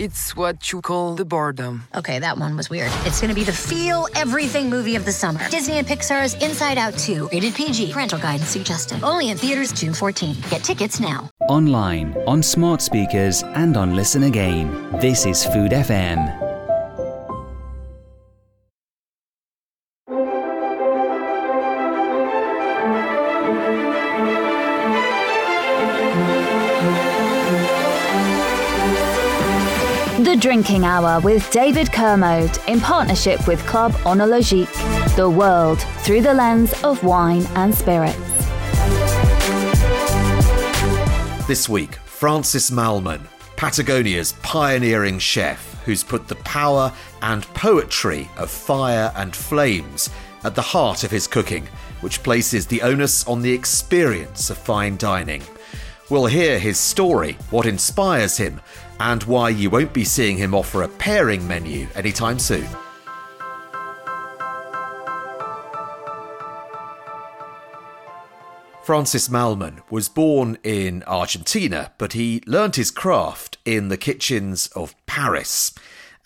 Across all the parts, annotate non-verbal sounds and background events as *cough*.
It's what you call the boredom. Okay, that one was weird. It's gonna be the feel everything movie of the summer. Disney and Pixar's Inside Out 2, rated PG. Parental guidance suggested. Only in theaters June 14. Get tickets now. Online, on smart speakers, and on Listen Again. This is Food FM. Drinking Hour with David Kermode in partnership with Club Oenologique. The world through the lens of wine and spirits. This week, Francis Mallmann, Patagonia's pioneering chef who's put the power and poetry of fire and flames at the heart of his cooking, which places the onus on the experience of fine dining. We'll hear his story, what inspires him, and why you won't be seeing him offer a pairing menu anytime soon. Francis Mallmann was born in Argentina, but he learnt his craft in the kitchens of Paris.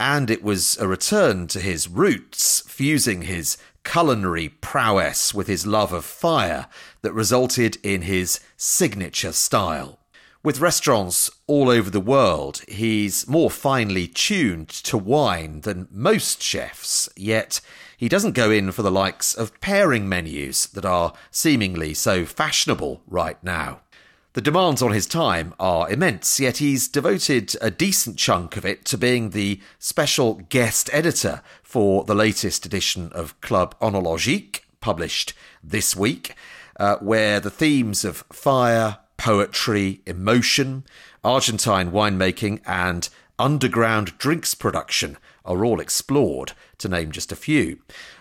And it was a return to his roots, fusing his culinary prowess with his love of fire, that resulted in his signature style. With restaurants all over the world, he's more finely tuned to wine than most chefs, yet he doesn't go in for the likes of pairing menus that are seemingly so fashionable right now. The demands on his time are immense, yet he's devoted a decent chunk of it to being the special guest editor for the latest edition of Club Oenologique, published this week, uh, where the themes of fire, poetry, emotion, Argentine winemaking, and underground drinks production are all explored, to name just a few.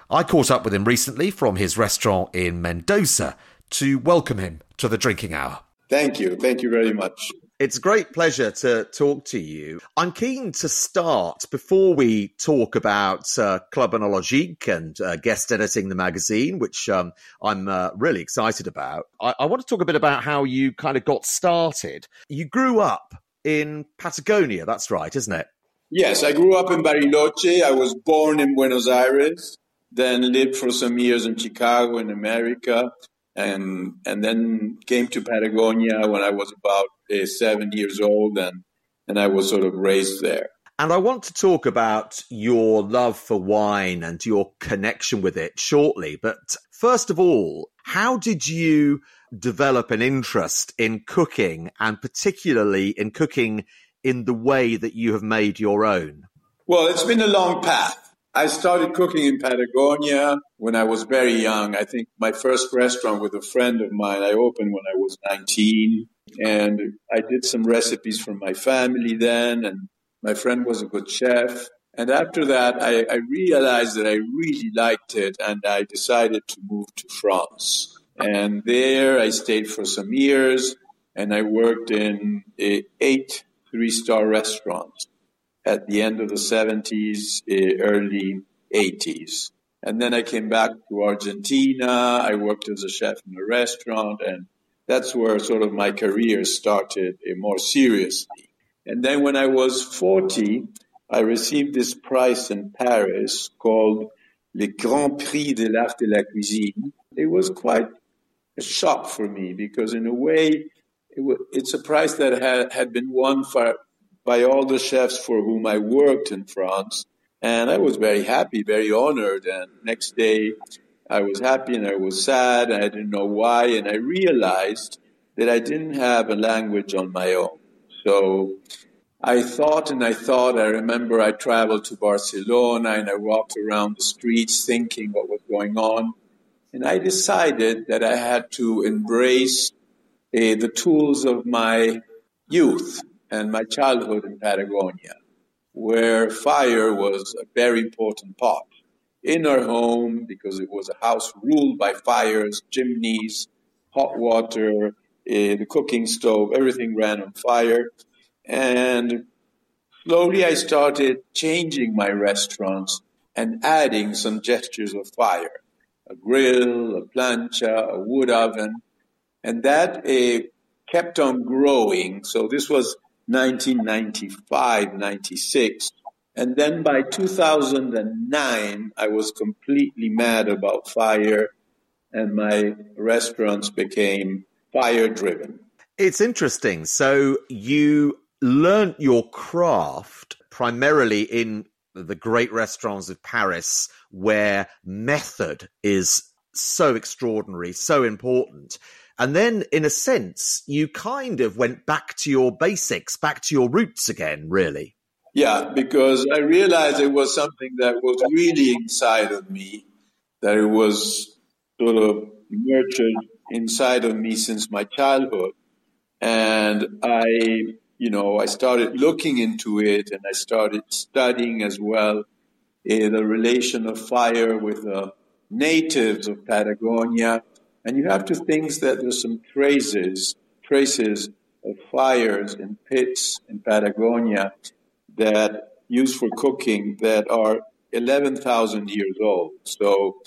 I caught up with him recently from his restaurant in Mendoza to welcome him to the drinking hour. Thank you. Thank you very much. It's a great pleasure to talk to you. I'm keen to start before we talk about uh, Club Oenologique and uh, guest editing the magazine, which um, I'm uh, really excited about. I-, I want to talk a bit about how you kind of got started. You grew up in Patagonia, that's right, isn't it? Yes, I grew up in Bariloche. I was born in Buenos Aires, then lived for some years in Chicago in America, and and then came to Patagonia when I was about uh, seven years old, and and I was sort of raised there. And I want to talk about your love for wine and your connection with it shortly. But first of all, how did you develop an interest in cooking and particularly in cooking in the way that you have made your own? Well, it's been a long path. I started cooking in Patagonia when I was very young. I think my first restaurant with a friend of mine I opened when I was 19. And I did some recipes for my family then. And my friend was a good chef. And after that, I, I realized that I really liked it. And I decided to move to France. And there I stayed for some years. And I worked in eight three star restaurants at the end of the 70s, eh, early 80s. And then I came back to Argentina. I worked as a chef in a restaurant, and that's where sort of my career started eh, more seriously. And then when I was 40, I received this prize in Paris called Le Grand Prix de l'Art de la Cuisine. It was quite a shock for me because, in a way, it it's a prize that had been won for, by all the chefs for whom I worked in France. And I was very happy, very honored. And next day, I was happy and I was sad. And I didn't know why. And I realized that I didn't have a language on my own. So I thought and I thought. I remember I traveled to Barcelona and I walked around the streets thinking what was going on. And I decided that I had to embrace uh, the tools of my youth and my childhood in Patagonia, where fire was a very important part. In our home, because it was a house ruled by fires, chimneys, hot water, uh, the cooking stove, everything ran on fire. And slowly I started changing my restaurants and adding some gestures of fire a grill, a plancha, a wood oven. And that uh, kept on growing. So this was 1995, 96. And then by 2009, I was completely mad about fire, and my restaurants became fire driven. It's interesting. So you learnt your craft primarily in the great restaurants of Paris, where method is so extraordinary, so important. And then, in a sense, you kind of went back to your basics, back to your roots again, really. Yeah, because I realized it was something that was really inside of me, that it was sort of nurtured inside of me since my childhood. And I, you know, I started looking into it and I started studying as well uh, the relation of fire with the natives of Patagonia and you have to think that there's some traces, traces of fires in pits in Patagonia that used for cooking that are 11,000 years old. So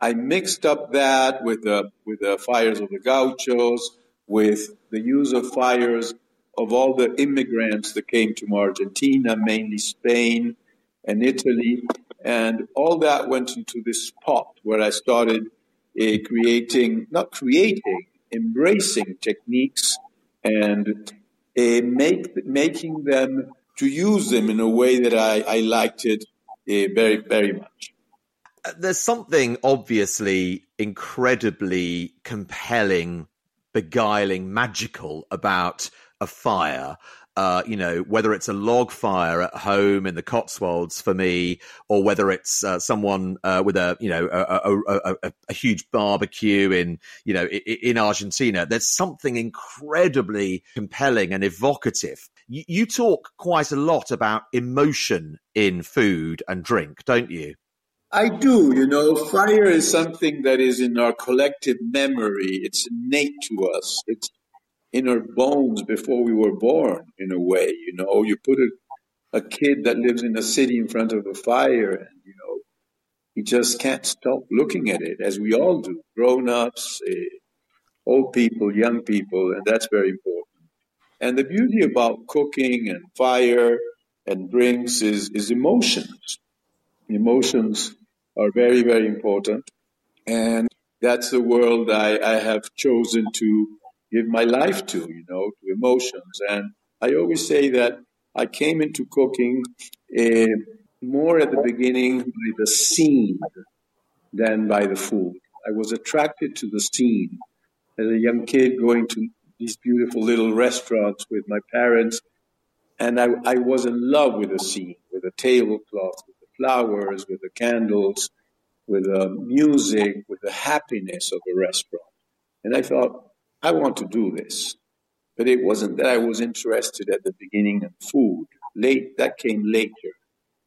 I mixed up that with the, with the fires of the gauchos, with the use of fires of all the immigrants that came to Argentina, mainly Spain and Italy. And all that went into this pot where I started uh, creating, not creating, embracing techniques and uh, make, making them to use them in a way that I, I liked it uh, very, very much. There's something obviously incredibly compelling, beguiling, magical about a fire uh, you know, whether it's a log fire at home in the Cotswolds for me, or whether it's uh, someone uh, with a, you know, a, a, a, a, huge barbecue in, you know, in Argentina. There's something incredibly compelling and evocative. You, you talk quite a lot about emotion in food and drink, don't you? I do. You know, fire is something that is in our collective memory. It's innate to us. It's in our bones before we were born, in a way. You know, you put a, a kid that lives in a city in front of a fire, and you know, he just can't stop looking at it, as we all do, grown ups, uh, old people, young people, and that's very important. And the beauty about cooking and fire and drinks is, is emotions. Emotions are very, very important. And that's the world I, I have chosen to give my life to, you know, to emotions. And I always say that I came into cooking uh, more at the beginning by the scene than by the food. I was attracted to the scene as a young kid going to these beautiful little restaurants with my parents. And I, I was in love with the scene, with the tablecloth, with the flowers, with the candles, with the music, with the happiness of a restaurant. And I thought, I want to do this. But it wasn't that I was interested at the beginning in food. Late, that came later.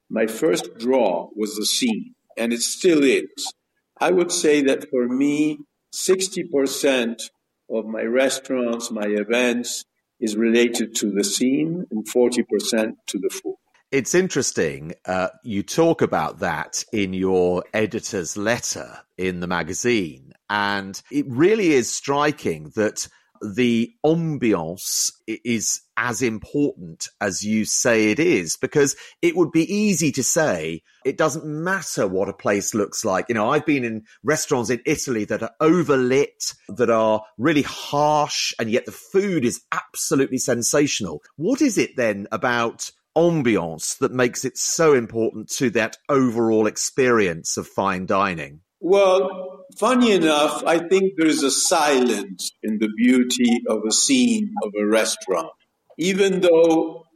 My first draw was the scene, and it still is. I would say that for me, 60% of my restaurants, my events, is related to the scene and 40% to the food. It's interesting. Uh, you talk about that in your editor's letter in the magazine. And it really is striking that the ambiance is as important as you say it is because it would be easy to say it doesn't matter what a place looks like. You know, I've been in restaurants in Italy that are overlit, that are really harsh, and yet the food is absolutely sensational. What is it then about ambiance that makes it so important to that overall experience of fine dining? Well, funny enough, I think there's a silence in the beauty of a scene of a restaurant. Even though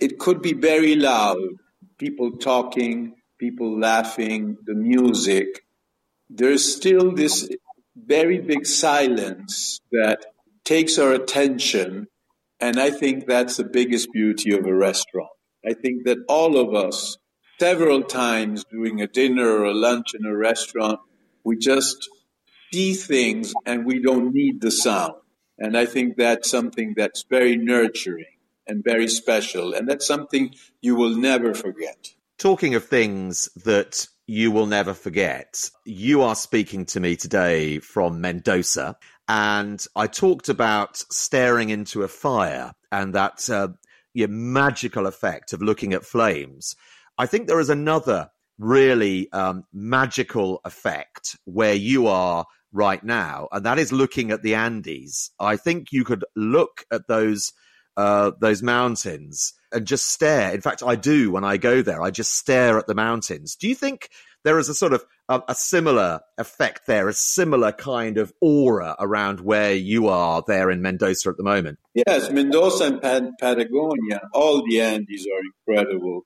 it could be very loud, people talking, people laughing, the music, there's still this very big silence that takes our attention. And I think that's the biggest beauty of a restaurant. I think that all of us, several times during a dinner or a lunch in a restaurant, we just see things and we don't need the sound. And I think that's something that's very nurturing and very special. And that's something you will never forget. Talking of things that you will never forget, you are speaking to me today from Mendoza. And I talked about staring into a fire and that uh, magical effect of looking at flames. I think there is another really um, magical effect where you are right now, and that is looking at the Andes. I think you could look at those uh, those mountains and just stare. In fact, I do when I go there. I just stare at the mountains. Do you think there is a sort of a, a similar effect there, a similar kind of aura around where you are there in Mendoza at the moment? Yes, Mendoza and Patagonia, all the Andes are incredible.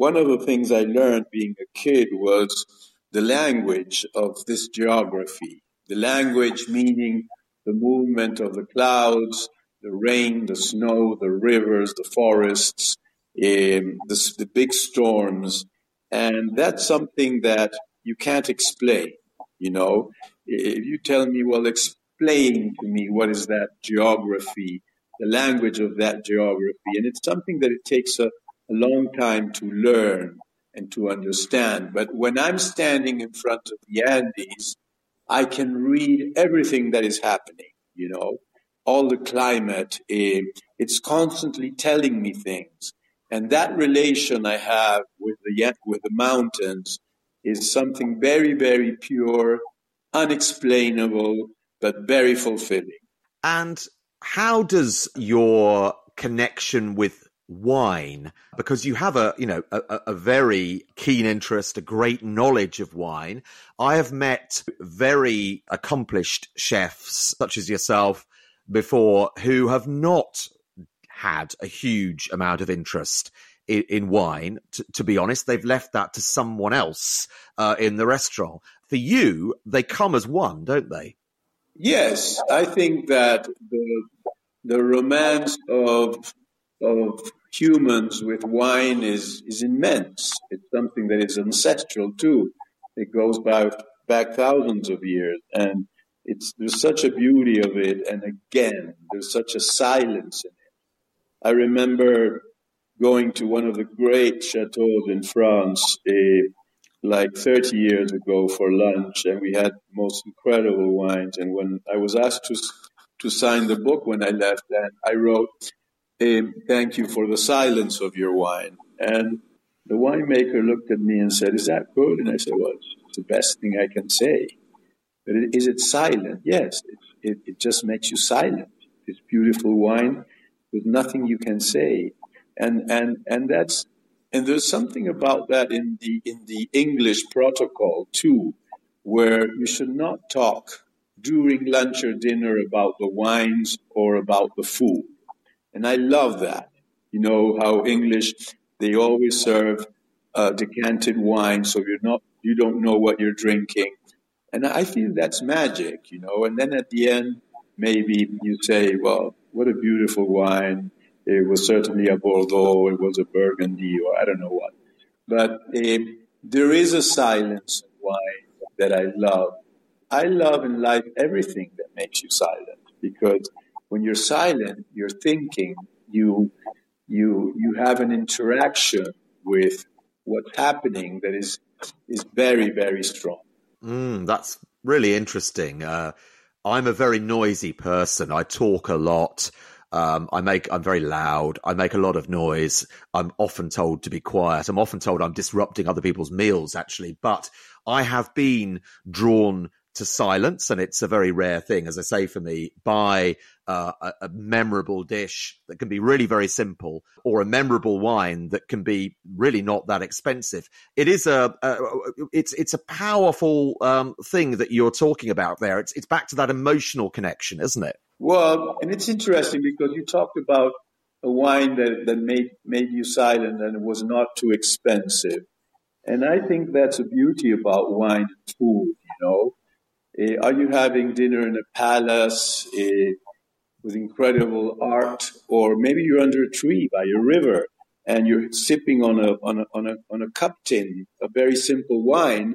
One of the things I learned being a kid was the language of this geography. The language meaning the movement of the clouds, the rain, the snow, the rivers, the forests, um, the, the big storms. And that's something that you can't explain. You know, if you tell me, well, explain to me what is that geography, the language of that geography, and it's something that it takes a, a long time to learn and to understand. But when I'm standing in front of the Andes, I can read everything that is happening. You know, all the climate. Uh, it's constantly telling me things. And that relation I have with the, with the mountains is something very, very pure, unexplainable, but very fulfilling. And how does your connection with wine because you have a you know a, a, very keen interest a great knowledge of wine i have met very accomplished chefs such as yourself before who have not had a huge amount of interest in, in wine. T- to be honest, they've left that to someone else uh, in the restaurant. For you, they come as one, don't they? Yes, I think that the the romance of of humans with wine is is immense. It's something that is ancestral too. It goes back back thousands of years, and it's there's such a beauty of it, and again, there's such a silence in it. I remember going to one of the great chateaus in France, uh, like 30 years ago for lunch, and we had most incredible wines. And when I was asked to to sign the book when I left, and I wrote, eh, "Thank you for the silence of your wine." And the winemaker looked at me and said, "Is that good?" And I said, "Well, it's the best thing I can say." But is it silent? Yes, it, it, it just makes you silent. It's beautiful wine with nothing you can say. And, and, and that's, and there's something about that in the, in the English protocol too, where you should not talk during lunch or dinner about the wines or about the food. And I love that. You know how English, they always serve uh, decanted wine, so you're not, you don't know what you're drinking. And I feel that's magic, you know. And then at the end, maybe you say, well, what a beautiful wine. It was certainly a Bordeaux, it was a Burgundy, or I don't know what. But uh, there is a silence in wine that I love. I love in life everything that makes you silent because when you're silent, you're thinking, you, you, you have an interaction with what's happening that is, is very, very strong. Mm, that's really interesting. Uh, I'm a very noisy person. I talk a lot. Um, I make, I'm very loud. I make a lot of noise. I'm often told to be quiet. I'm often told I'm disrupting other people's meals, actually. But I have been drawn to silence, and it's a very rare thing, as I say, for me, by uh, a, a, memorable dish that can be really very simple, or a memorable wine that can be really not that expensive. It is a, a it's it's a powerful um, thing that you're talking about there. It's it's back to that emotional connection, isn't it? Well, and it's interesting because you talked about a wine that, that made made you silent and it was not too expensive. And I think that's a beauty about wine and food, you know uh, are you having dinner in a palace uh, with incredible art, or maybe you're under a tree by a river and you're sipping on a on a on a on a cup tin, a very simple wine,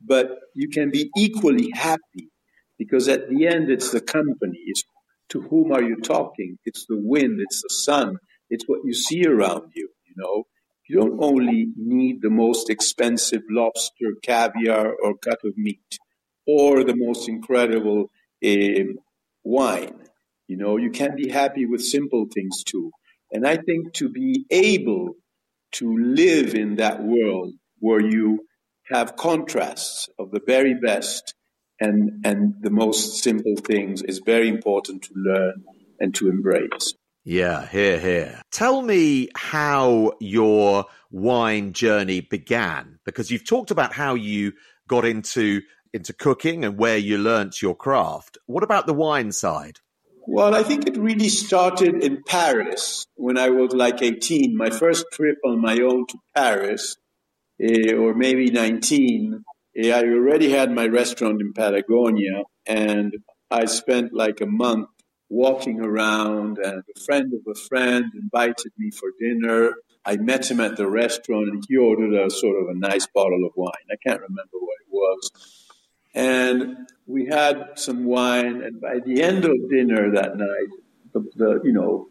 but you can be equally happy because at the end it's the company, it's to whom are you talking? It's the wind, it's the sun, it's what you see around you, you know. You don't only need the most expensive lobster, caviar, or cut of meat, or the most incredible uh, wine. You know, you can be happy with simple things too. And I think to be able to live in that world where you have contrasts of the very best and, and the most simple things is very important to learn and to embrace. Yeah, here, here. Tell me how your wine journey began, because you've talked about how you got into into cooking and where you learnt your craft. What about the wine side? Well, I think it really started in Paris when I was like 18. My first trip on my own to Paris, uh, or maybe 19, uh, I already had my restaurant in Patagonia, and I spent like a month walking around, and a friend of a friend invited me for dinner. I met him at the restaurant, and he ordered a sort of a nice bottle of wine. I can't remember what it was. And we had some wine, and by the end of dinner that night, the, the you know,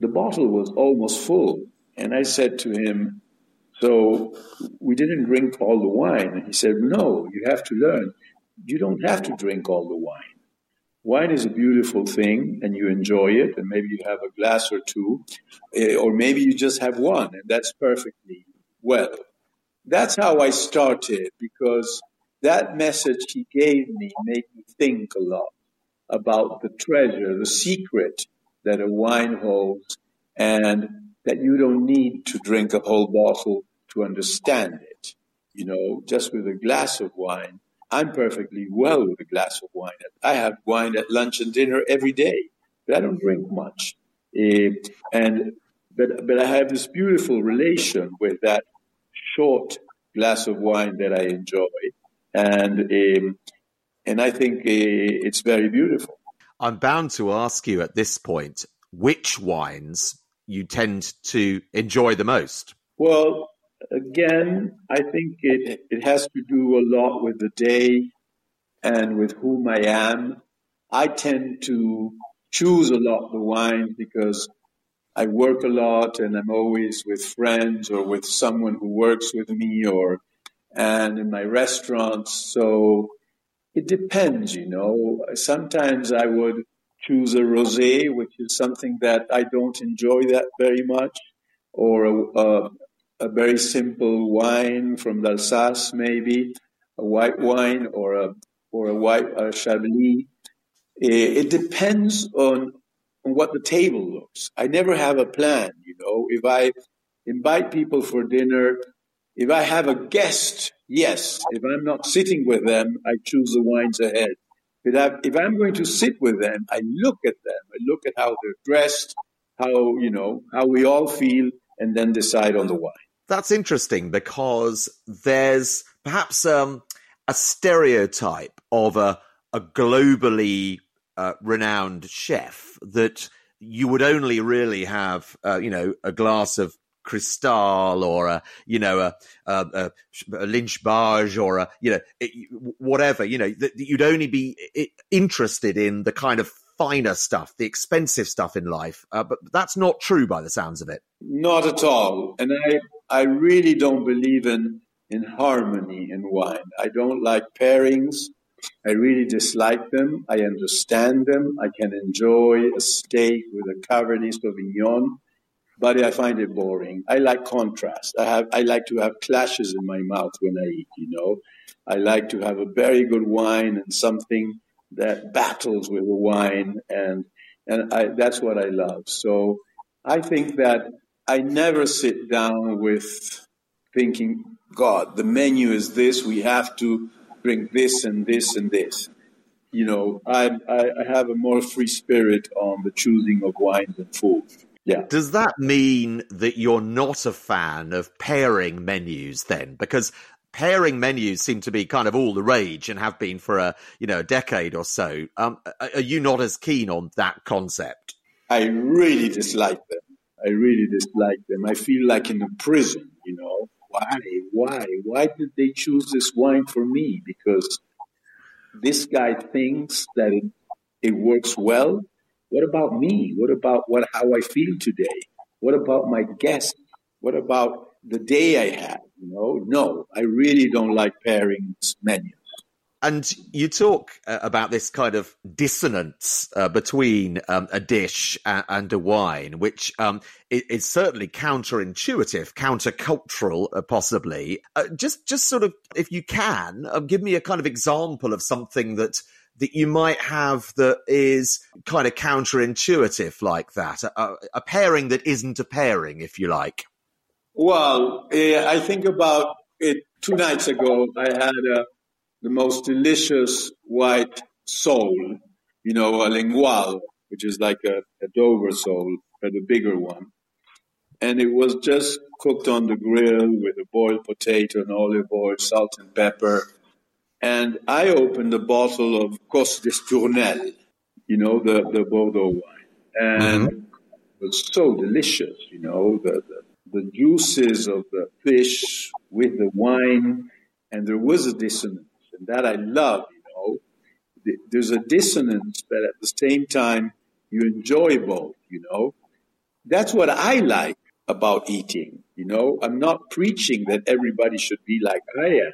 the bottle was almost full. And I said to him, so we didn't drink all the wine. And he said, No, you have to learn. You don't have to drink all the wine. Wine is a beautiful thing and you enjoy it, and maybe you have a glass or two, eh, or maybe you just have one, and that's perfectly well. That's how I started because that message he gave me made me think a lot about the treasure, the secret that a wine holds, and that you don't need to drink a whole bottle to understand it. You know, just with a glass of wine, I'm perfectly well with a glass of wine. I have wine at lunch and dinner every day, but I don't drink much. Uh, and but but I have this beautiful relation with that short glass of wine that I enjoy, and um, and I think uh, it's very beautiful. I'm bound to ask you at this point which wines you tend to enjoy the most. Well, again, I think it, it has to do a lot with the day and with whom I am. I tend to choose a lot the wine because I work a lot and I'm always with friends or with someone who works with me or and in my restaurants. So it depends, you know. Sometimes I would choose a rosé, which is something that I don't enjoy that very much, or a, a, a very simple wine from Alsace, maybe a white wine or a or a white a Chablis. It, it depends on what the table looks. I never have a plan, you know. If I invite people for dinner, if I have a guest, yes. If I'm not sitting with them, I choose the wines ahead. But if I'm going to sit with them, I look at them. I look at how they're dressed, how you know how we all feel, and then decide on the wine. That's interesting because there's perhaps um, a stereotype of a, a globally uh, renowned chef that you would only really have, uh, you know, a glass of Cristal or a, you know, a, a, a Lynch Bages or a, you know, whatever, you know, that you'd only be interested in the kind of finer stuff, the expensive stuff in life. Uh, but that's not true by the sounds of it. Not at all. And I, I really don't believe in, in harmony in wine. I don't like pairings. I really dislike them. I understand them. I can enjoy a steak with a Cabernet Sauvignon, but I find it boring. I like contrast. I have I like to have clashes in my mouth when I eat. You know, I like to have a very good wine and something that battles with the wine, and and I, that's what I love. So I think that I never sit down with thinking, God, the menu is this. We have to drink this and this and this. You know, I, I, have a more free spirit on the choosing of wines and food. Yeah. Does that mean that you're not a fan of pairing menus then? Because pairing menus seem to be kind of all the rage and have been for a you know a decade or so. Um, are you not as keen on that concept? I really dislike them. I really dislike them. I feel like in a prison. You know why? Why? Why did they choose this wine for me? Because this guy thinks that it, it works well. What about me? What about what how I feel today? What about my guest? What about the day I had? You know, no, I really don't like pairings menus. And you talk uh, about this kind of dissonance uh, between um, a dish and, and, a wine, which um, is, is, certainly counterintuitive, countercultural, uh, possibly. Uh, just, just sort of, if you can, um, give me a kind of example of something that that you might have that is kind of counterintuitive like that, a, a pairing that isn't a pairing, if you like. Well, uh, I think about it. Two nights ago, I had a the most delicious white sole, you know, a lingual, which is like a, a Dover sole, but a bigger one. And it was just cooked on the grill with a boiled potato and olive oil, salt and pepper. And I opened a bottle of Cos d'Estournel, you know, the, the Bordeaux wine. And mm-hmm. it was so delicious, you know, the, the, the juices of the fish with the wine. And there was a dissonance and that I love, you know. There's a dissonance, but at the same time, you enjoy both, you know. That's what I like about eating, you know. I'm not preaching that everybody should be like I am,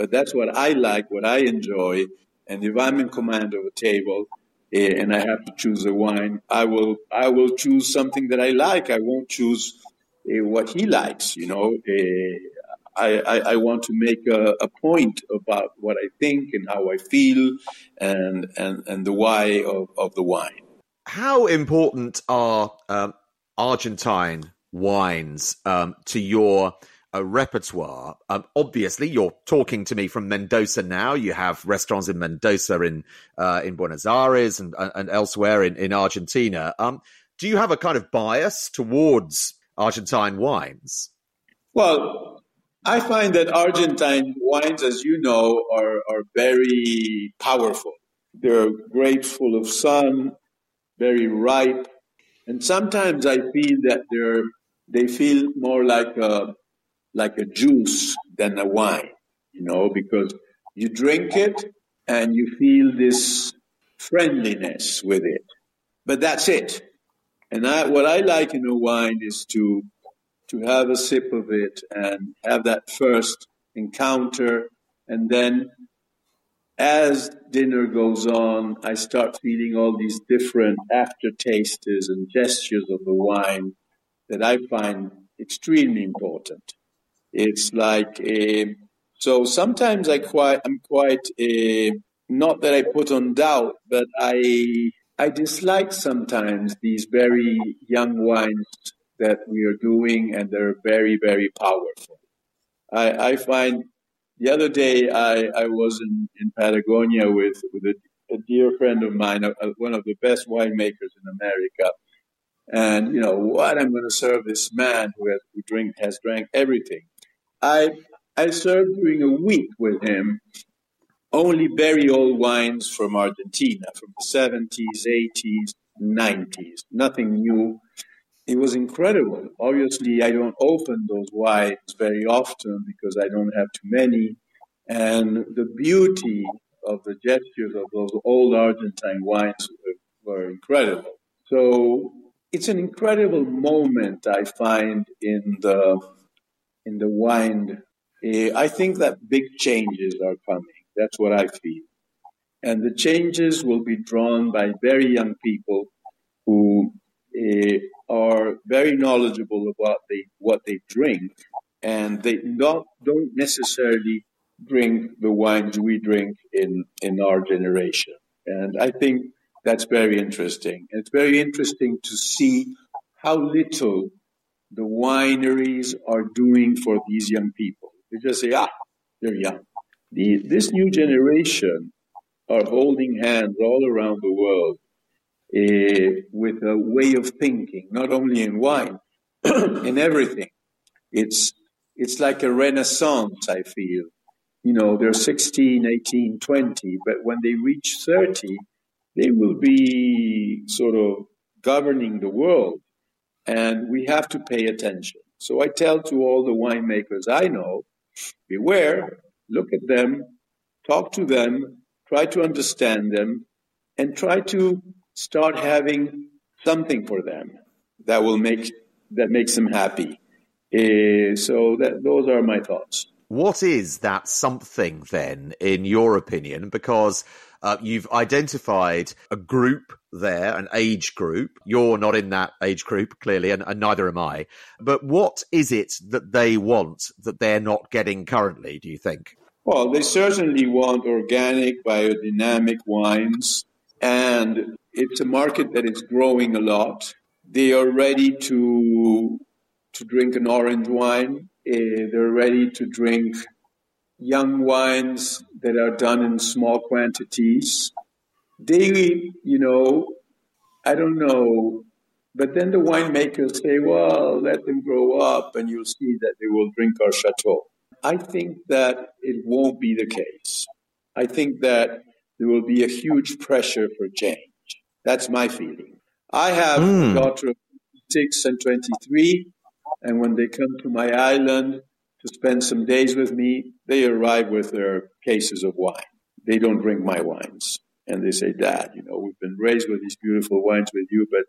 but that's what I like, what I enjoy. And if I'm in command of a table, eh, and I have to choose a wine, I will I will choose something that I like. I won't choose uh, what he likes. You know, uh, I, I, I, want to make a, a, point about what I think and how I feel and, and, and the why of, of the wine. How important are um, Argentine wines um, to your uh, repertoire? Um, obviously, you're talking to me from Mendoza now. You have restaurants in Mendoza, in uh, in Buenos Aires, and and elsewhere in in Argentina. Um, do you have a kind of bias towards Argentine wines? Well, I find that Argentine wines, as you know, are, are very powerful. They're great, full of sun, very ripe, and sometimes I feel that they're they feel more like a like a juice than a wine, you know, because you drink it and you feel this friendliness with it. But that's it. And I, what I like in a wine is to to have a sip of it and have that first encounter. And then as dinner goes on, I start feeling all these different aftertastes and gestures of the wine that I find extremely important. It's like a, so sometimes I quite, I'm quite a, not that I put on doubt, but I, I dislike sometimes these very young wines that we are doing, and they're very, very powerful. I, I find the other day I, I was in, in Patagonia with, with a, a dear friend of mine, a, a, one of the best winemakers in America. And, you know, what I'm going to serve this man who has who drink, has drank everything. I, I served during a week with him only very old wines from Argentina, from the 70s, 80s, 90s, nothing new it was incredible. Obviously, I don't open those wines very often because I don't have too many. And the beauty of the gestures of those old Argentine wines were, were incredible. So it's an incredible moment I find in the in the wine. Uh, I think that big changes are coming. That's what I feel. And the changes will be drawn by very young people who uh, are very knowledgeable about what they drink, and they not, don't necessarily drink the wines we drink in, in our generation. And I think that's very interesting. It's very interesting to see how little the wineries are doing for these young people. They just say, ah, they're young. The, this new generation are holding hands all around the world uh, with a way of thinking, not only in wine, *clears throat* in everything. It's, it's like a renaissance, I feel. You know, they're 16, 18, 20, but when they reach 30, they will be sort of governing the world. And we have to pay attention. So I tell to all the winemakers I know, beware, look at them, talk to them, try to understand them, and try to start having something for them that will make that makes them happy. Uh, so that those are my thoughts. What is that something then, in your opinion? Because uh, you've identified a group there, an age group. You're not in that age group, clearly, and, and neither am I. But what is it that they want that they're not getting currently, do you think? Well, they certainly want organic, biodynamic wines, and it's a market that is growing a lot. They are ready to to drink an orange wine. Uh, they're ready to drink young wines that are done in small quantities. They, you know, I don't know, but then the winemakers say, well, let them grow up and you'll see that they will drink our chateau. I think that it won't be the case. I think that there will be a huge pressure for change. That's my feeling. I have mm. a daughter of six and 23, and when they come to my island to spend some days with me, they arrive with their cases of wine. They don't drink my wines. And they say, Dad, you know, we've been raised with these beautiful wines with you, but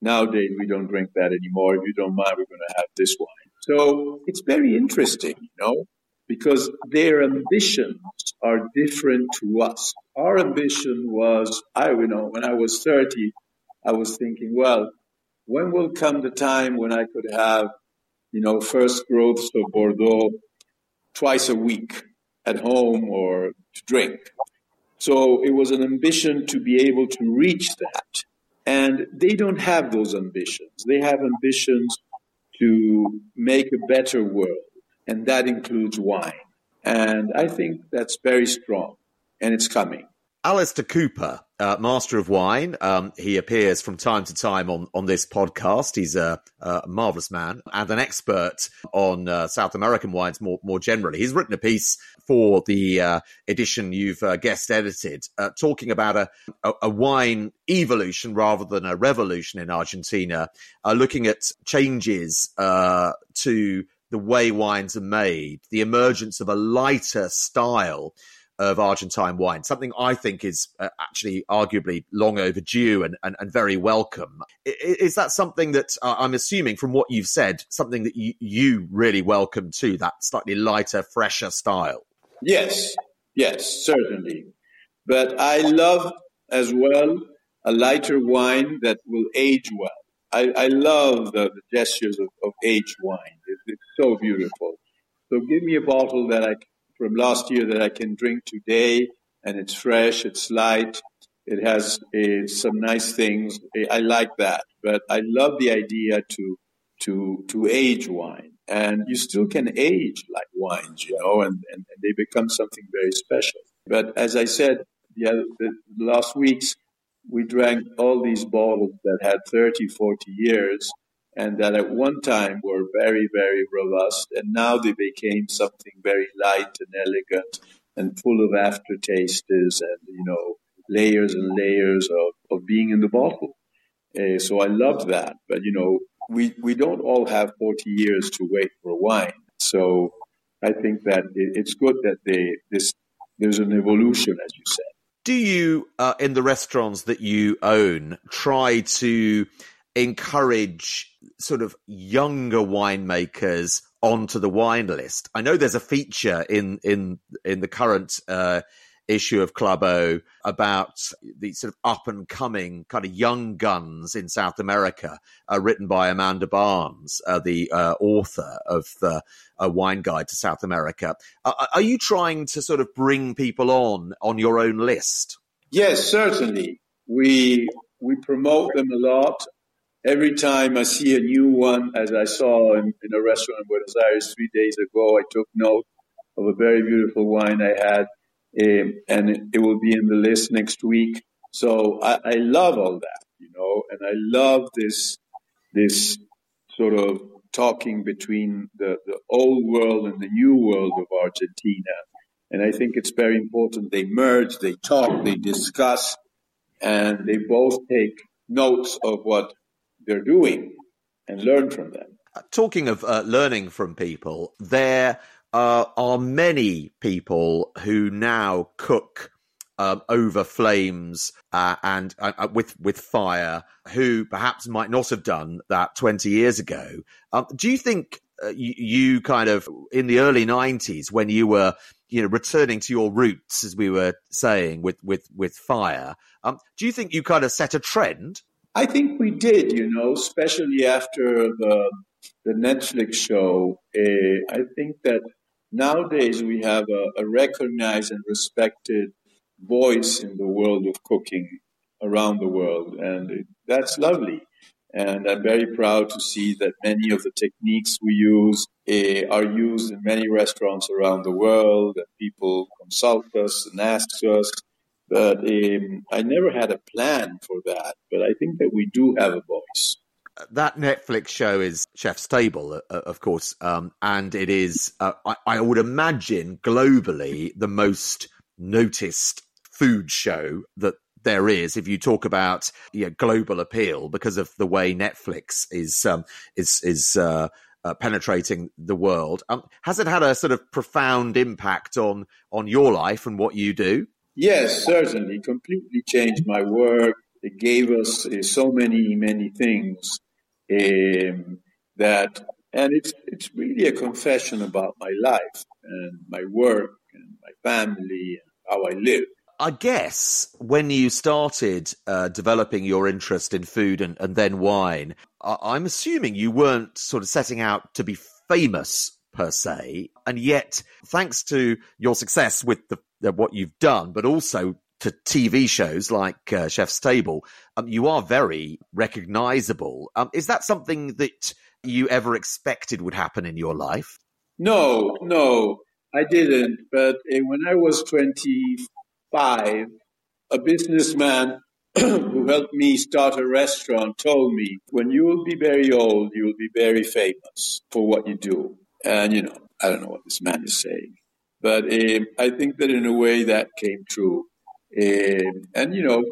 nowadays we don't drink that anymore. If you don't mind, we're going to have this wine. So it's very interesting, you know, because their ambitions are different to us. Our ambition was, I, you know, when I was 30, I was thinking, well, when will come the time when I could have, you know, first growths of Bordeaux twice a week at home or to drink? So it was an ambition to be able to reach that. And they don't have those ambitions. They have ambitions to make a better world, and that includes wine. And I think that's very strong, and it's coming. Alistair Cooper, uh, Master of Wine. Um, he appears from time to time on, on this podcast. He's a, a marvelous man and an expert on uh, South American wines more, more generally. He's written a piece for the uh, edition you've uh, guest edited, uh, talking about a, a, a, wine evolution rather than a revolution in Argentina, uh, looking at changes to the way wines are made, the emergence of a lighter style of Argentine wine, something I think is uh, actually arguably long overdue and, and, and very welcome. Is, that something that uh, I'm assuming from what you've said, something that you, you really welcome too, that slightly lighter, fresher style? Yes, yes, certainly. But I love as well a lighter wine that will age well. I, I love the, the gestures of, of aged wine. It, it's so beautiful. So give me a bottle that I from last year that I can drink today, and it's fresh, it's light, it has uh, some nice things. I like that, but I love the idea to to to age wine, and you still can age like wines, you know, and, and, and they become something very special. But as I said, the, the last weeks we drank all these bottles that had 30, 40 years, and that at one time were very, very robust, and now they became something very light and elegant and full of aftertastes and, you know, layers and layers of, of being in the bottle. Uh, so I love that. But, you know, we, we don't all have 40 years to wait for wine. So I think that it, it's good that they, this, there's an evolution, as you said. Do you, uh, in the restaurants that you own, try to encourage sort of younger winemakers onto the wine list. I know there's a feature in in in the current uh, issue of Club O about the sort of up and coming kind of young guns in South America, uh, written by Amanda Barnes, uh, the uh, author of the Wine Guide to South America. are you trying to sort of bring people on on your own list? Yes, certainly. We we promote them a lot every time I see a new one, as I saw in, in, a restaurant in Buenos Aires three days ago, I took note of a very beautiful wine I had, um, and it, it, will be in the list next week. So I, I, love all that, you know, and I love this this sort of talking between the, the old world and the new world of Argentina. And I think it's very important they merge, they talk, they discuss, and they both take notes of what they're doing and learn from them. Talking of uh, learning from people, there uh, are many people who now cook um, over flames uh, and uh, uh, with with fire, who perhaps might not have done that twenty years ago. Um, do you think uh, you, you kind of in the early '90s when you were you know returning to your roots, as we were saying with with with fire? Um, do you think you kind of set a trend? I think we did, you know, especially after the the Netflix show. Uh, I think that nowadays we have a, a, recognized and respected voice in the world of cooking around the world, and that's lovely. And I'm very proud to see that many of the techniques we use uh, are used in many restaurants around the world, and people consult us and ask us. But um, I never had a plan for that, but I think that we do have a voice that Netflix show is Chef's Table, uh, of course, um, and it is, uh, I, I, would imagine, globally the most noticed food show that there is. If you talk about you know, global appeal, because of the way Netflix is um, is is uh, uh, penetrating the world, um, has it had a sort of profound impact on on your life and what you do? Yes, certainly, completely changed my work. It gave us uh, so many, many things um, that, and it's it's really a confession about my life and my work and my family and how I live. I guess when you started uh, developing your interest in food and, and then wine, I- I'm assuming you weren't sort of setting out to be famous per se, and yet thanks to your success with the, what you've done, but also to TV shows like uh, Chef's Table, um, you are very recognizable. Um, is that something that you ever expected would happen in your life? No, no, I didn't. But uh, when I was 25, a businessman *clears throat* who helped me start a restaurant told me, when you will be very old, you will be very famous for what you do. And, you know, I don't know what this man is saying. But um, I think that in a way that came true. Um, and, you know,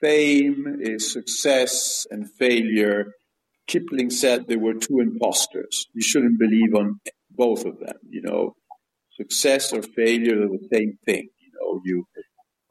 fame is success and failure. Kipling said there were two imposters. You shouldn't believe on both of them. You know, success or failure are the same thing. You know, you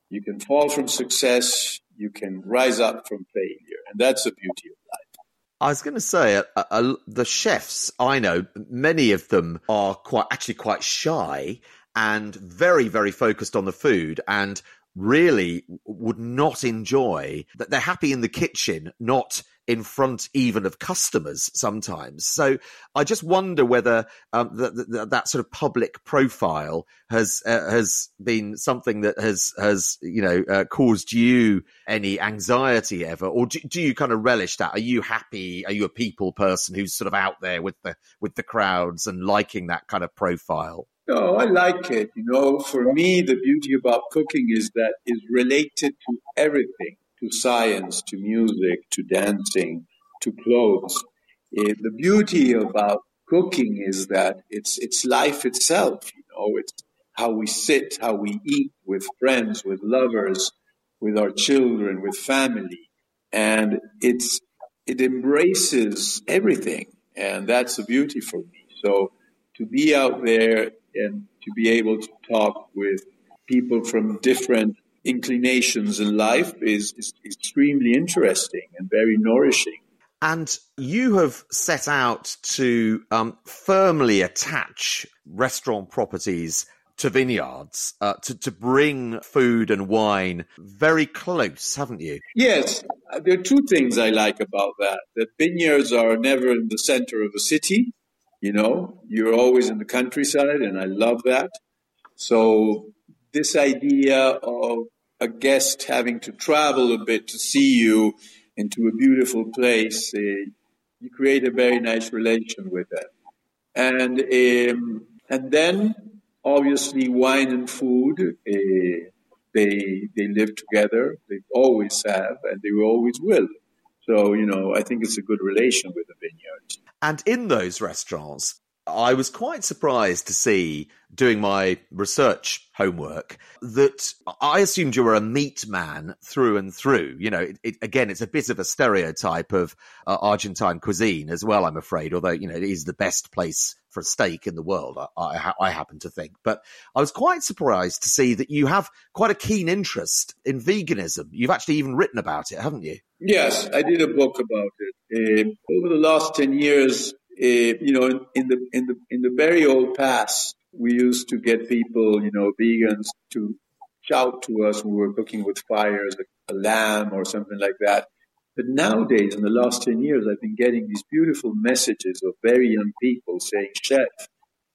you can fall from success, you can rise up from failure, and that's the beauty of life. I was going to say, uh, uh, the chefs I know, many of them are quite actually quite shy and very, very focused on the food and really would not enjoy that they're happy in the kitchen, not in front even of customers sometimes. So I just wonder whether um, that, that sort of public profile has uh, has been something that has has you know uh, caused you any anxiety ever, or do, do, you kind of relish that? Are you happy? Are you a people person who's sort of out there with the with the crowds and liking that kind of profile? No, I like it. You know, for me, the beauty about cooking is that it's related to everything to science, to music, to dancing, to clothes. It, the beauty about cooking is that it's, it's life itself. You know, it's how we sit, how we eat with friends, with lovers, with our children, with family. And it's, it embraces everything. And that's the beauty for me. So to be out there and to be able to talk with people from different inclinations in life is, is extremely interesting and very nourishing. And you have set out to um, firmly attach restaurant properties to vineyards uh, to, to bring food and wine very close, haven't you? Yes. There are two things I like about that. That vineyards are never in the center of a city, you know, you're always in the countryside, and I love that. So, this idea of a guest having to travel a bit to see you into a beautiful place, uh, you create a very nice relation with them. And, um, and then, obviously, wine and food, uh, they, they live together. They always have, and they always will. So, you know, I think it's a good relation with the vineyards. And in those restaurants, I was quite surprised to see doing my research homework that I assumed you were a meat man through and through. You know, it, it, again, it's a bit of a stereotype of uh, Argentine cuisine as well, I'm afraid, although, you know, it is the best place for a steak in the world, I, I, I happen to think. But I was quite surprised to see that you have quite a keen interest in veganism. You've actually even written about it, haven't you? Yes, I did a book about it. Uh, over the last 10 years, Eh, you know, in, in, the in the in the very old past, we used to get people, you know, vegans to shout to us when we were cooking with fires, a, a lamb or something like that. But nowadays, in the last 10 years, I've been getting these beautiful messages of very young people saying, Chef,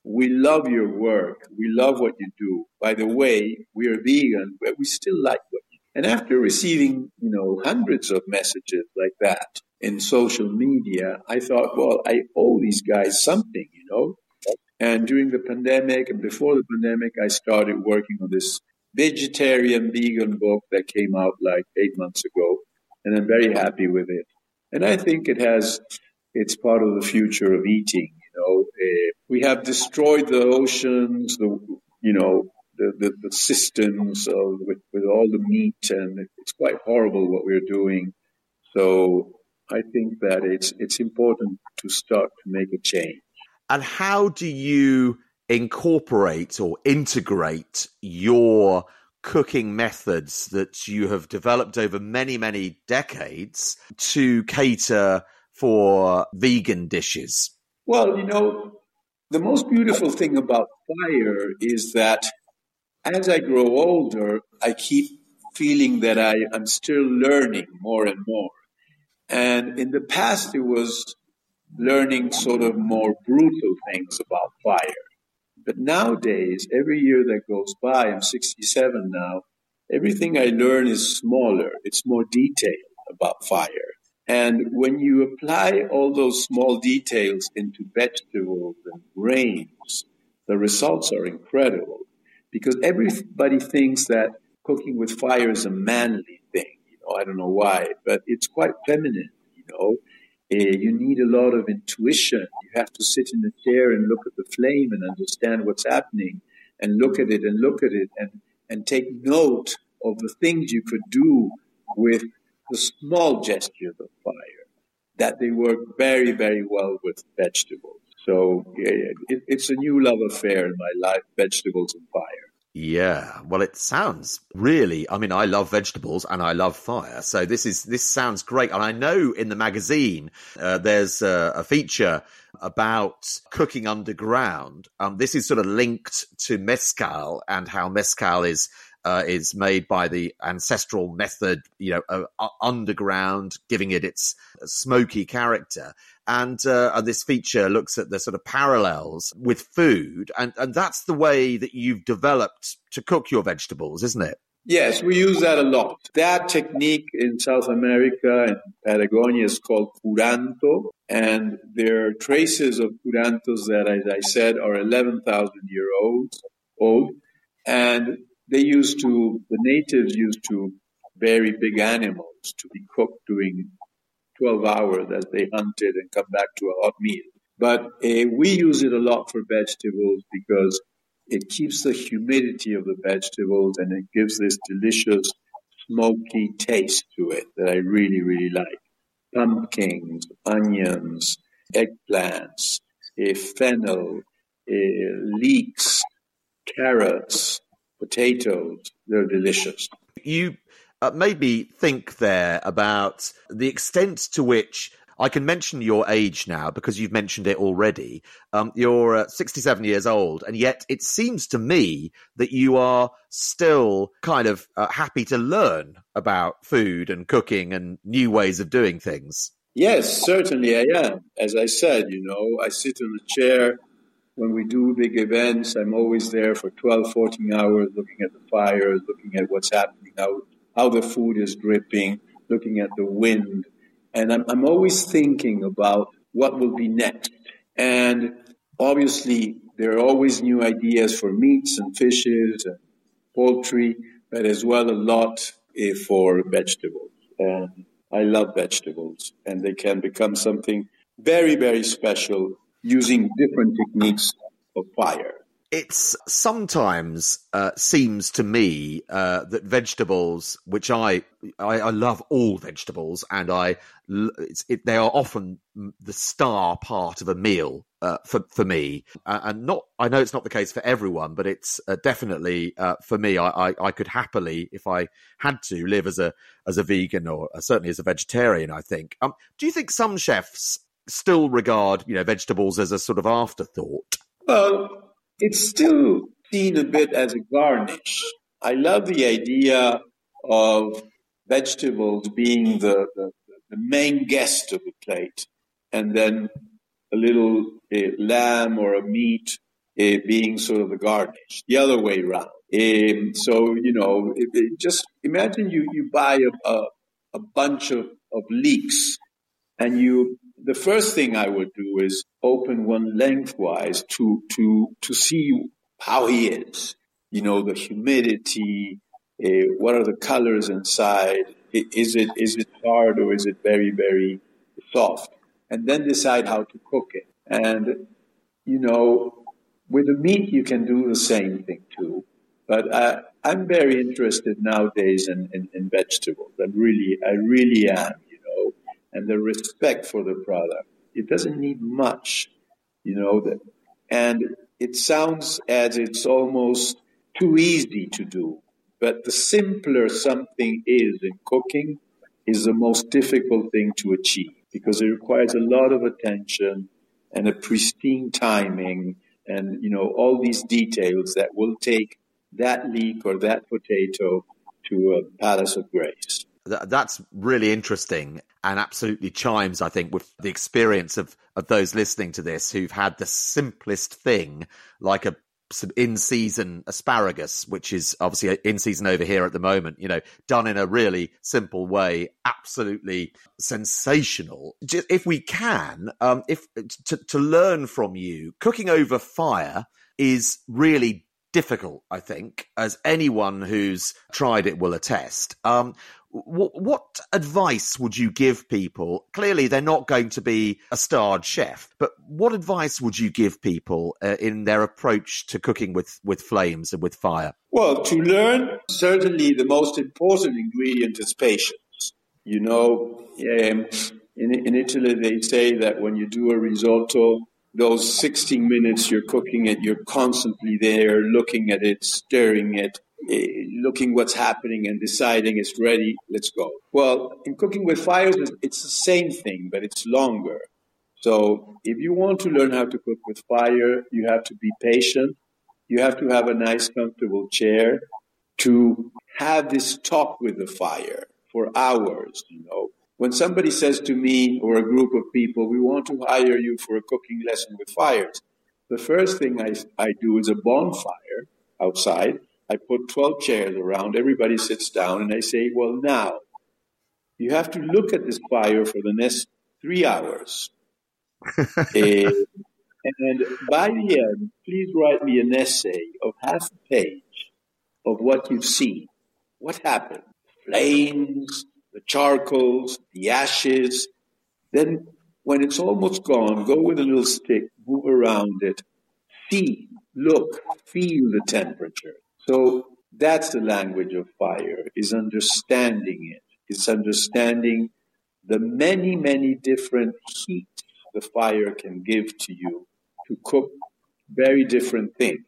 we love your work. We love what you do. By the way, we are vegan, but we still like what you do. And after receiving, you know, hundreds of messages like that in social media, I thought, well, I owe these guys something, you know? And during the pandemic and before the pandemic, I started working on this vegetarian vegan book that came out like eight months ago and I'm very happy with it. And I think it has, it's part of the future of eating. You know, uh, we have destroyed the oceans, the you know, the, the, the systems of, with, with all the meat, and it's quite horrible what we're doing. So I think that it's it's important to start to make a change. And how do you incorporate or integrate your cooking methods that you have developed over many, many decades to cater for vegan dishes? Well, you know, the most beautiful thing about fire is that as I grow older, I keep feeling that I am still learning more and more. And in the past, it was learning sort of more brutal things about fire. But nowadays, every year that goes by, I'm 67 now, everything I learn is smaller. It's more detailed about fire. And when you apply all those small details into vegetables and grains, the results are incredible because everybody thinks that cooking with fire is a manly I don't know why, but it's quite feminine, you know. Uh, you need a lot of intuition. You have to sit in the chair and look at the flame and understand what's happening and look at it and look at it and, and take note of the things you could do with the small gestures of fire, that they work very, very well with vegetables. So yeah, it, it's a new love affair in my life, vegetables and fire. Yeah, well, it sounds really. I mean, I love vegetables and I love fire, so this is this sounds great. And I know in the magazine uh, there's a, a, feature about cooking underground. Um, this is sort of linked to mezcal and how mezcal is uh, is made by the ancestral method, you know, uh, underground, giving it its smoky character. And, uh, and this feature looks at the sort of parallels with food, and, and that's the way that you've developed to cook your vegetables, isn't it? Yes, we use that a lot. That technique in South America and Patagonia is called curanto, and there are traces of curantos that, as I said, are 11,000 year old, old, and they used to, the natives used to bury big animals to be cooked during 12 hours as they hunted and come back to a hot meal. But uh, we use it a lot for vegetables because it keeps the humidity of the vegetables and it gives this delicious smoky taste to it that I really, really like. Pumpkins, onions, eggplants, uh, fennel, uh, leeks, carrots, potatoes. They're delicious. You uh, made me think there about the extent to which I can mention your age now because you've mentioned it already. Um, you're uh, 67 years old, and yet it seems to me that you are still kind of uh, happy to learn about food and cooking and new ways of doing things. Yes, certainly I am. As I said, you know, I sit in a chair when we do big events, I'm always there for 12, 14 hours looking at the fires, looking at what's happening, how, how the food is dripping, looking at the wind. And I'm, I'm always thinking about what will be next. And obviously, there are always new ideas for meats and fishes and poultry, but as well a lot eh, for vegetables. And I love vegetables, and they can become something very, very special using different techniques of fire. It's sometimes uh, seems to me uh, that vegetables, which I, I, I love all vegetables, and I it, they are often the star part of a meal uh, for for me, uh, and not. I know it's not the case for everyone, but it's uh, definitely uh, for me. I, I, I could happily, if I had to, live as a as a vegan or certainly as a vegetarian. I think. Um, do you think some chefs still regard you know vegetables as a sort of afterthought? Well, it's still seen a bit as a garnish. I love the idea of vegetables being the, the, the main guest of the plate, and then a little uh, lamb or a meat uh, being sort of the garnish, the other way around. Um, so, you know, it, it just imagine you, you buy a, a, a bunch of, of leeks and you the first thing I would do is open one lengthwise to to to see how he is. You know, the humidity. Uh, what are the colors inside? Is it is it hard or is it very very soft? And then decide how to cook it. And you know, with the meat you can do the same thing too. But I, I'm very interested nowadays in, in, in vegetables. I really, I really am and the respect for the product. It doesn't need much, you know, that, and it sounds as it's almost too easy to do. But the simpler something is in cooking is the most difficult thing to achieve because it requires a lot of attention and a pristine timing and, you know, all these details that will take that leek or that potato to a palace of grace that's really interesting and absolutely chimes, I think, with the experience of, of those listening to this who've had the simplest thing, like a some in season asparagus, which is obviously in season over here at the moment, you know, done in a really simple way, absolutely sensational. If we can, um, if to, to learn from you, cooking over fire is really difficult, I think, as anyone who's tried it will attest. Um, what, what advice would you give people? Clearly, they're not going to be a starred chef, but what advice would you give people uh, in their approach to cooking with, with flames and with fire? Well, to learn, certainly the most important ingredient is patience. You know, um, in, in Italy, they say that when you do a risotto, those 16 minutes you're cooking it, you're constantly there, looking at it, stirring it, Eh, looking what's happening and deciding it's ready, let's go. Well, in cooking with fires, it's the same thing, but it's longer. So if you want to learn how to cook with fire, you have to be patient. You have to have a nice, comfortable chair to have this talk with the fire for hours, you know. When somebody says to me or a group of people, we want to hire you for a cooking lesson with fires, the first thing I, I do is a bonfire outside I put 12 chairs around, everybody sits down, and I say, Well, now, you have to look at this fire for the next three hours. uh, *laughs* and by the end, please write me an essay of half a page of what you've seen. What happened? Flames, the charcoals, the ashes. Then, when it's almost gone, go with a little stick, move around it, see, look, feel the temperature. So that's the language of fire, is understanding it. It's understanding the many, many different heat the fire can give to you to cook very different things.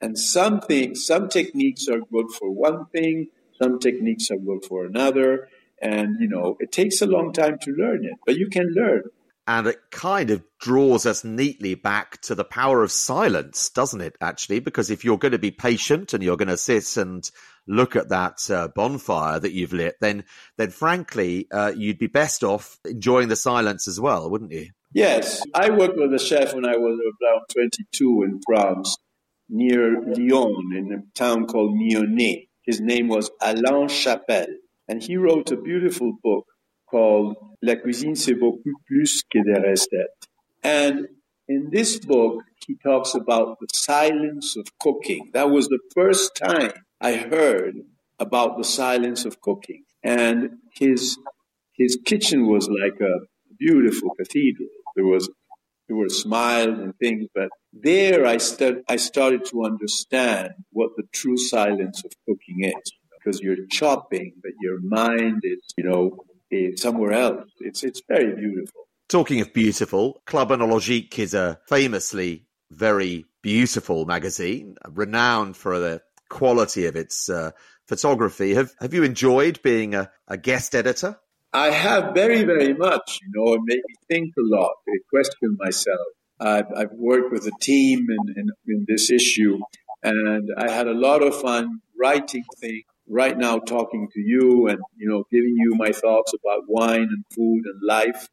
And some things, some techniques are good for one thing, some techniques are good for another. And, you know, it takes a long time to learn it, but you can learn. And it kind of draws us neatly back to the power of silence, doesn't it, actually? Because if you're going to be patient and you're going to sit and look at that uh, bonfire that you've lit, then, then frankly, uh, you'd be best off enjoying the silence as well, wouldn't you? Yes. I worked with a chef when I was around 22 in France, near Lyon, in a town called Mionnay. His name was Alain Chapel. And he wrote a beautiful book called La cuisine, c'est beaucoup plus que des recettes. And in this book, he talks about the silence of cooking. That was the first time I heard about the silence of cooking. And his, his kitchen was like a beautiful cathedral. There was there were smiles and things, but there I, st- I started to understand what the true silence of cooking is. Because you're chopping, but your mind is, you know, is somewhere else. It's it's very beautiful. Talking of beautiful, Club Oenologique is a famously very beautiful magazine, renowned for the quality of its uh, photography. Have Have you enjoyed being a, a guest editor? I have very, very much. You know, it made me think a lot, I question myself. I've, I've worked with a team in, in, in this issue, and I had a lot of fun writing things. Right now, talking to you and you know, giving you my thoughts about wine and food and life.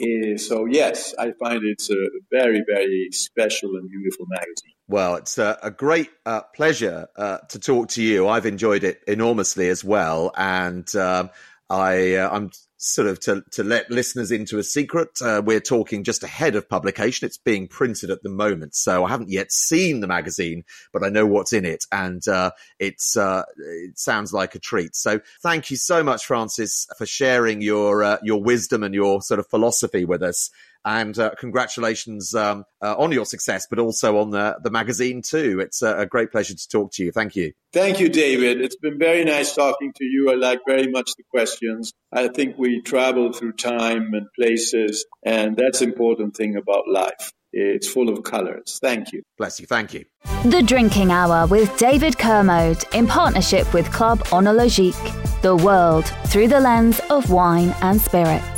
Uh, so yes, I find it's a very, very special and beautiful magazine. Well, it's a, a great uh, pleasure uh, to talk to you. I've enjoyed it enormously as well, and um, I, uh, I'm sort of to, to let listeners into a secret. Uh, we're talking just ahead of publication. It's being printed at the moment. So I haven't yet seen the magazine, but I know what's in it. And, uh, it's, uh, it sounds like a treat. So thank you so much, Francis, for sharing your, uh, your wisdom and your sort of philosophy with us and uh, congratulations um, uh, on your success, but also on the, the magazine too. It's a, a, great pleasure to talk to you. Thank you. Thank you, David. It's been very nice talking to you. I like very much the questions. I think we travel through time and places, and that's important thing about life. It's full of colors. Thank you. Bless you. Thank you. The Drinking Hour with David Kermode in partnership with Club Oenologique. The world through the lens of wine and spirits.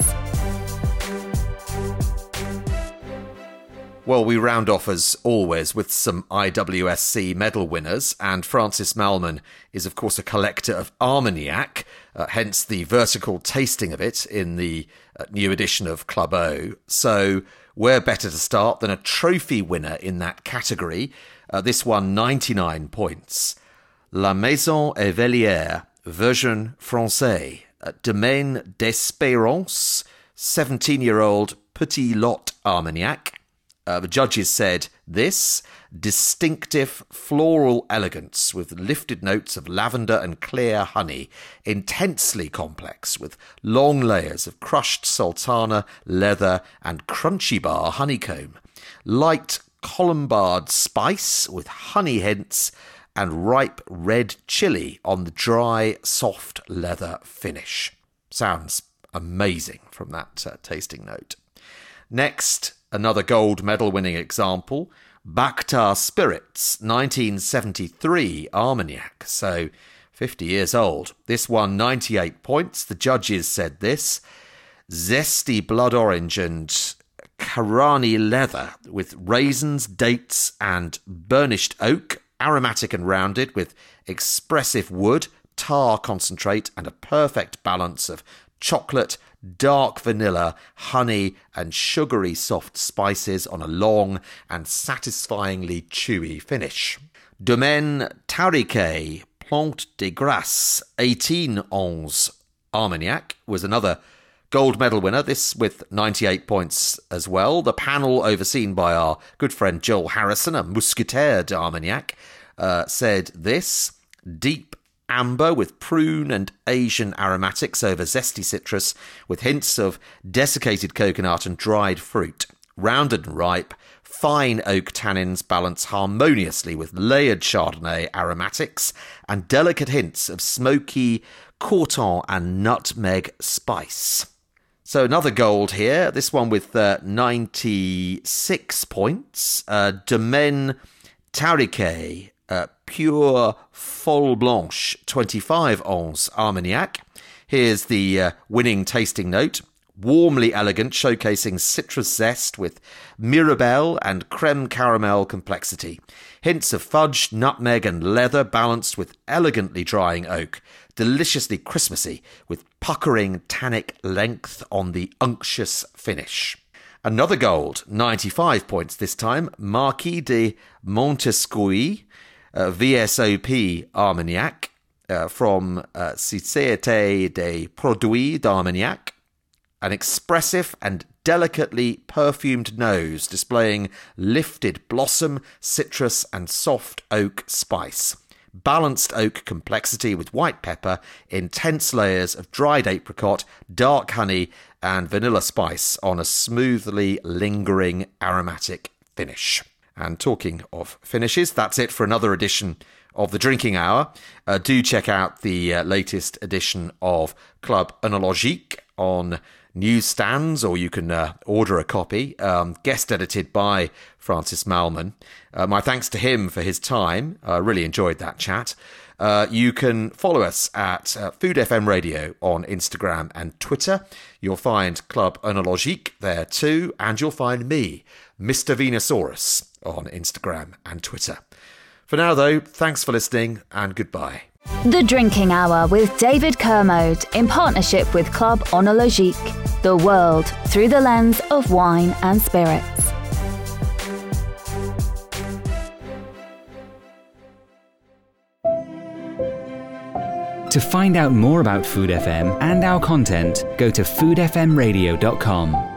Well, we round off as always with some IWSC medal winners, and Francis Mallmann is, of course, a collector of Armagnac, uh, hence the vertical tasting of it in the uh, new edition of Club O. So, where better to start than a trophy winner in that category? Uh, this won 99 points. La Maison et Velier, version français, uh, Domaine d'Espérance, 17 year old Petit Lot Armagnac. Uh, the judges said this distinctive floral elegance with lifted notes of lavender and clear honey, intensely complex with long layers of crushed sultana, leather, and crunchy bar honeycomb, light colombard spice with honey hints, and ripe red chili on the dry, soft leather finish. Sounds amazing from that uh, tasting note. Next, Another gold medal winning example, Bhakta Spirits, 1973 Armagnac, so 50 years old. This won 98 points. The judges said this zesty blood orange and Karani leather with raisins, dates, and burnished oak, aromatic and rounded with expressive wood, tar concentrate, and a perfect balance of chocolate, dark vanilla, honey, and sugary soft spices on a long and satisfyingly chewy finish. Domaine Tariquet Plant de Graisse 1811 Armagnac was another gold medal winner, this with 98 points as well. The panel, overseen by our good friend Joel Harrison, a Mousquetaire d'Armagnac, uh, said this deep amber with prune and Asian aromatics over zesty citrus with hints of desiccated coconut and dried fruit. Rounded and ripe, fine oak tannins balance harmoniously with layered Chardonnay aromatics and delicate hints of smoky corton and nutmeg spice. So another gold here, this one with uh, 96 points. Uh, Domaine Tariquet uh, Pure Folle Blanche 25 Ons Armagnac. Here's the uh, winning tasting note. Warmly elegant, showcasing citrus zest with mirabelle and creme caramel complexity. Hints of fudge, nutmeg, and leather balanced with elegantly drying oak. Deliciously Christmassy with puckering tannic length on the unctuous finish. Another gold, 95 points this time, Marquis de Montesquiou uh, VSOP Armagnac uh, from uh, Société des Produits d'Armagnac, an expressive and delicately perfumed nose displaying lifted blossom, citrus, and soft oak spice. balanced oak complexity with white pepper, intense layers of dried apricot, dark honey, and vanilla spice on a smoothly lingering aromatic finish. And talking of finishes, that's it for another edition of the Drinking Hour. Uh, do check out the uh, latest edition of Club Oenologique on newsstands, or you can uh, order a copy. Um, guest edited by Francis Mallmann. Uh, my thanks to him for his time. I really enjoyed that chat. Uh, you can follow us at uh, Food FM Radio on Instagram and Twitter. You'll find Club Oenologique there too, and you'll find me, Mr. Venusaurus, on Instagram and Twitter. For now, though, thanks for listening and goodbye. The Drinking Hour with David Kermode in partnership with Club Oenologique. The world through the lens of wine and spirits. To find out more about Food FM and our content, go to foodfmradio.com.